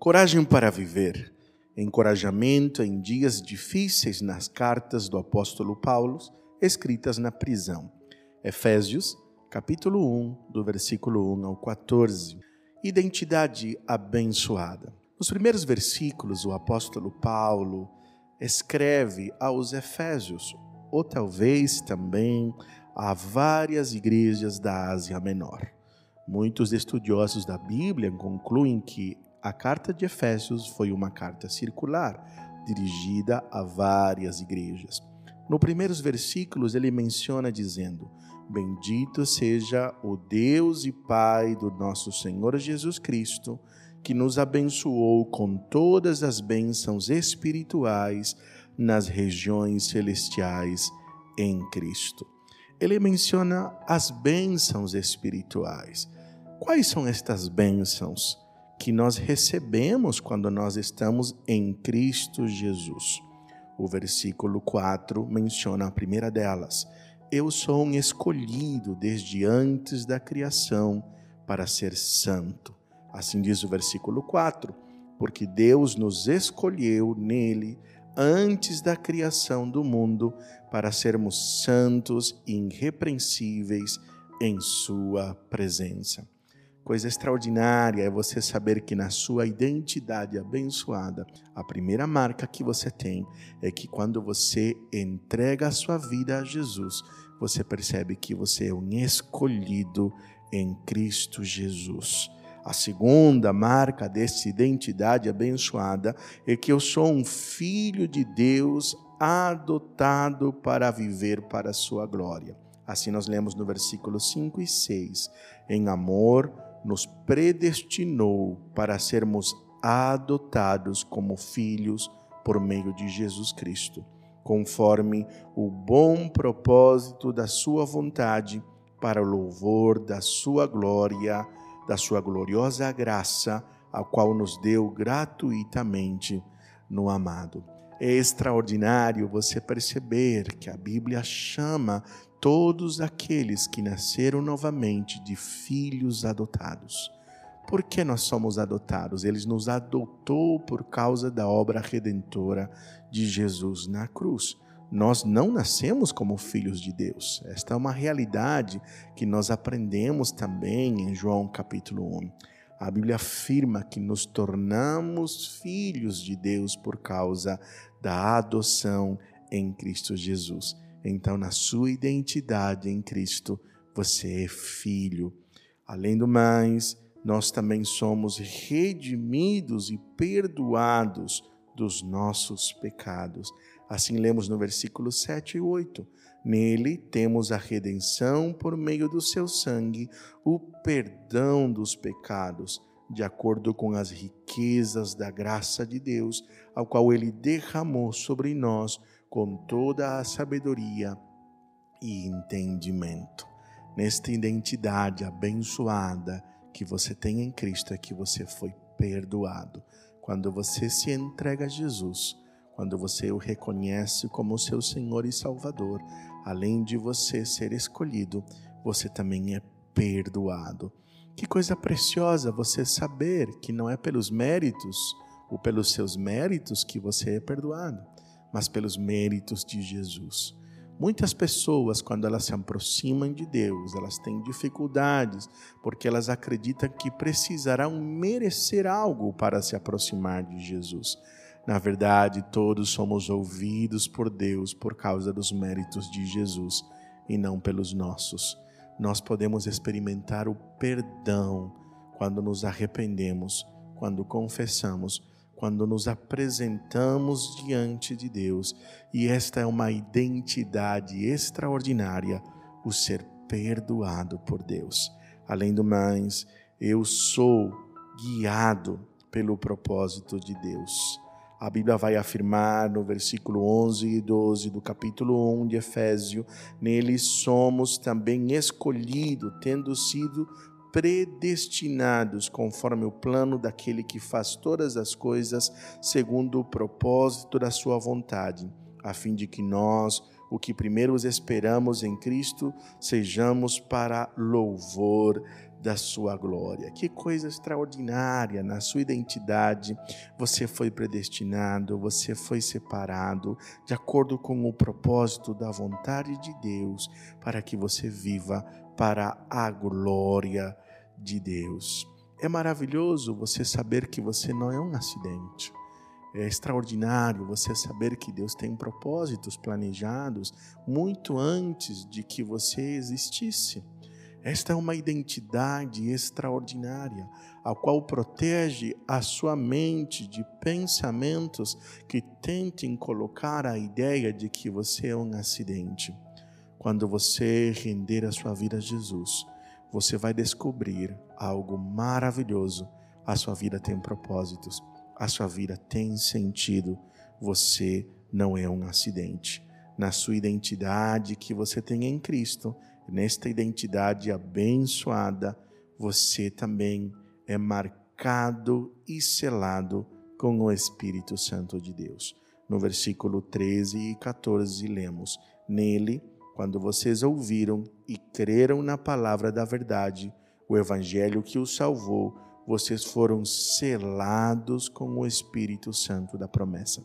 Coragem para viver. Encorajamento em dias difíceis nas cartas do apóstolo Paulo, escritas na prisão. Efésios, capítulo 1, do versículo 1 ao 14. Identidade abençoada. Nos primeiros versículos, o apóstolo Paulo escreve aos Efésios, ou talvez também a várias igrejas da Ásia Menor. Muitos estudiosos da Bíblia concluem que a carta de Efésios foi uma carta circular, dirigida a várias igrejas. No primeiros versículos, ele menciona dizendo: Bendito seja o Deus e Pai do nosso Senhor Jesus Cristo, que nos abençoou com todas as bênçãos espirituais nas regiões celestiais em Cristo. Ele menciona as bênçãos espirituais. Quais são estas bênçãos? Que nós recebemos quando nós estamos em Cristo Jesus. O versículo 4 menciona a primeira delas. Eu sou um escolhido desde antes da criação para ser santo. Assim diz o versículo 4, porque Deus nos escolheu nele antes da criação do mundo para sermos santos e irrepreensíveis em Sua presença. Coisa extraordinária é você saber que na sua identidade abençoada, a primeira marca que você tem é que quando você entrega a sua vida a Jesus, você percebe que você é um escolhido em Cristo Jesus. A segunda marca dessa identidade abençoada é que eu sou um filho de Deus adotado para viver para a sua glória. Assim nós lemos no versículo 5 e 6. Em amor, nos predestinou para sermos adotados como filhos por meio de Jesus Cristo, conforme o bom propósito da Sua vontade, para o louvor da Sua glória, da Sua gloriosa graça, a qual nos deu gratuitamente no amado. É extraordinário você perceber que a Bíblia chama todos aqueles que nasceram novamente de filhos adotados. Por que nós somos adotados? Ele nos adotou por causa da obra redentora de Jesus na cruz. Nós não nascemos como filhos de Deus. Esta é uma realidade que nós aprendemos também em João capítulo 1. A Bíblia afirma que nos tornamos filhos de Deus por causa da adoção em Cristo Jesus. Então, na sua identidade em Cristo, você é filho. Além do mais, nós também somos redimidos e perdoados dos nossos pecados. Assim lemos no versículo 7 e 8. Nele temos a redenção por meio do seu sangue, o perdão dos pecados, de acordo com as riquezas da graça de Deus, ao qual ele derramou sobre nós com toda a sabedoria e entendimento. Nesta identidade abençoada que você tem em Cristo é que você foi perdoado. Quando você se entrega a Jesus, quando você o reconhece como seu Senhor e Salvador, além de você ser escolhido, você também é perdoado. Que coisa preciosa você saber que não é pelos méritos ou pelos seus méritos que você é perdoado mas pelos méritos de Jesus. Muitas pessoas, quando elas se aproximam de Deus, elas têm dificuldades, porque elas acreditam que precisarão merecer algo para se aproximar de Jesus. Na verdade, todos somos ouvidos por Deus por causa dos méritos de Jesus e não pelos nossos. Nós podemos experimentar o perdão quando nos arrependemos, quando confessamos quando nos apresentamos diante de Deus, e esta é uma identidade extraordinária, o ser perdoado por Deus. Além do mais, eu sou guiado pelo propósito de Deus. A Bíblia vai afirmar no versículo 11 e 12 do capítulo 1 de Efésio: Nele somos também escolhidos, tendo sido predestinados conforme o plano daquele que faz todas as coisas segundo o propósito da sua vontade, a fim de que nós, o que primeiro esperamos em Cristo, sejamos para louvor da sua glória. Que coisa extraordinária na sua identidade. Você foi predestinado, você foi separado de acordo com o propósito da vontade de Deus para que você viva para a glória de Deus. É maravilhoso você saber que você não é um acidente. É extraordinário você saber que Deus tem propósitos planejados muito antes de que você existisse. Esta é uma identidade extraordinária, a qual protege a sua mente de pensamentos que tentem colocar a ideia de que você é um acidente. Quando você render a sua vida a Jesus, você vai descobrir algo maravilhoso. A sua vida tem propósitos, a sua vida tem sentido. Você não é um acidente. Na sua identidade que você tem em Cristo, nesta identidade abençoada, você também é marcado e selado com o Espírito Santo de Deus. No versículo 13 e 14 lemos: Nele, quando vocês ouviram e creram na palavra da verdade, o evangelho que os salvou, vocês foram selados com o Espírito Santo da promessa,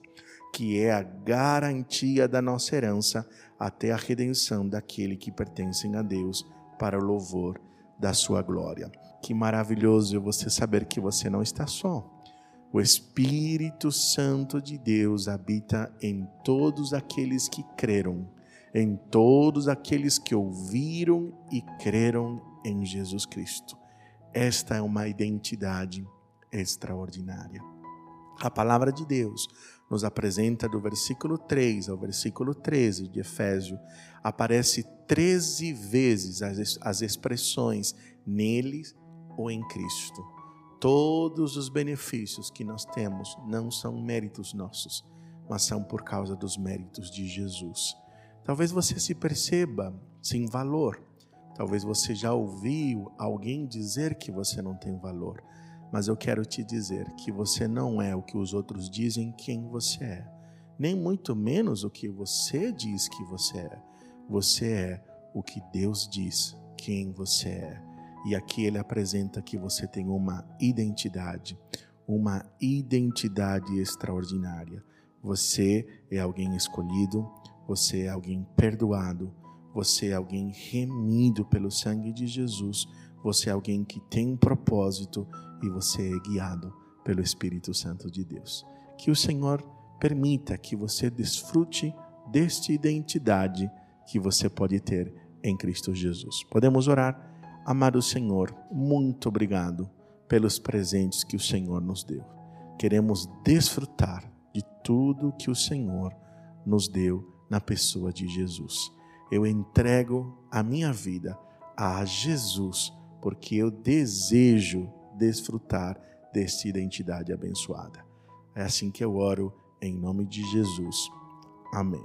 que é a garantia da nossa herança até a redenção daquele que pertencem a Deus para o louvor da sua glória. Que maravilhoso você saber que você não está só. O Espírito Santo de Deus habita em todos aqueles que creram, em todos aqueles que ouviram e creram em Jesus Cristo. Esta é uma identidade extraordinária. A palavra de Deus nos apresenta do versículo 3 ao versículo 13 de Efésio, aparece 13 vezes as, as expressões nele ou em Cristo. Todos os benefícios que nós temos não são méritos nossos, mas são por causa dos méritos de Jesus. Talvez você se perceba sem valor. Talvez você já ouviu alguém dizer que você não tem valor. Mas eu quero te dizer que você não é o que os outros dizem quem você é, nem muito menos o que você diz que você é. Você é o que Deus diz quem você é. E aqui ele apresenta que você tem uma identidade, uma identidade extraordinária. Você é alguém escolhido, você é alguém perdoado, você é alguém remido pelo sangue de Jesus, você é alguém que tem um propósito e você é guiado pelo Espírito Santo de Deus. Que o Senhor permita que você desfrute desta identidade que você pode ter em Cristo Jesus. Podemos orar? Amado Senhor, muito obrigado pelos presentes que o Senhor nos deu. Queremos desfrutar de tudo que o Senhor nos deu na pessoa de Jesus. Eu entrego a minha vida a Jesus, porque eu desejo desfrutar desta identidade abençoada. É assim que eu oro em nome de Jesus. Amém.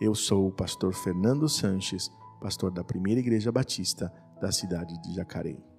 Eu sou o pastor Fernando Sanches, pastor da Primeira Igreja Batista da cidade de Jacareí.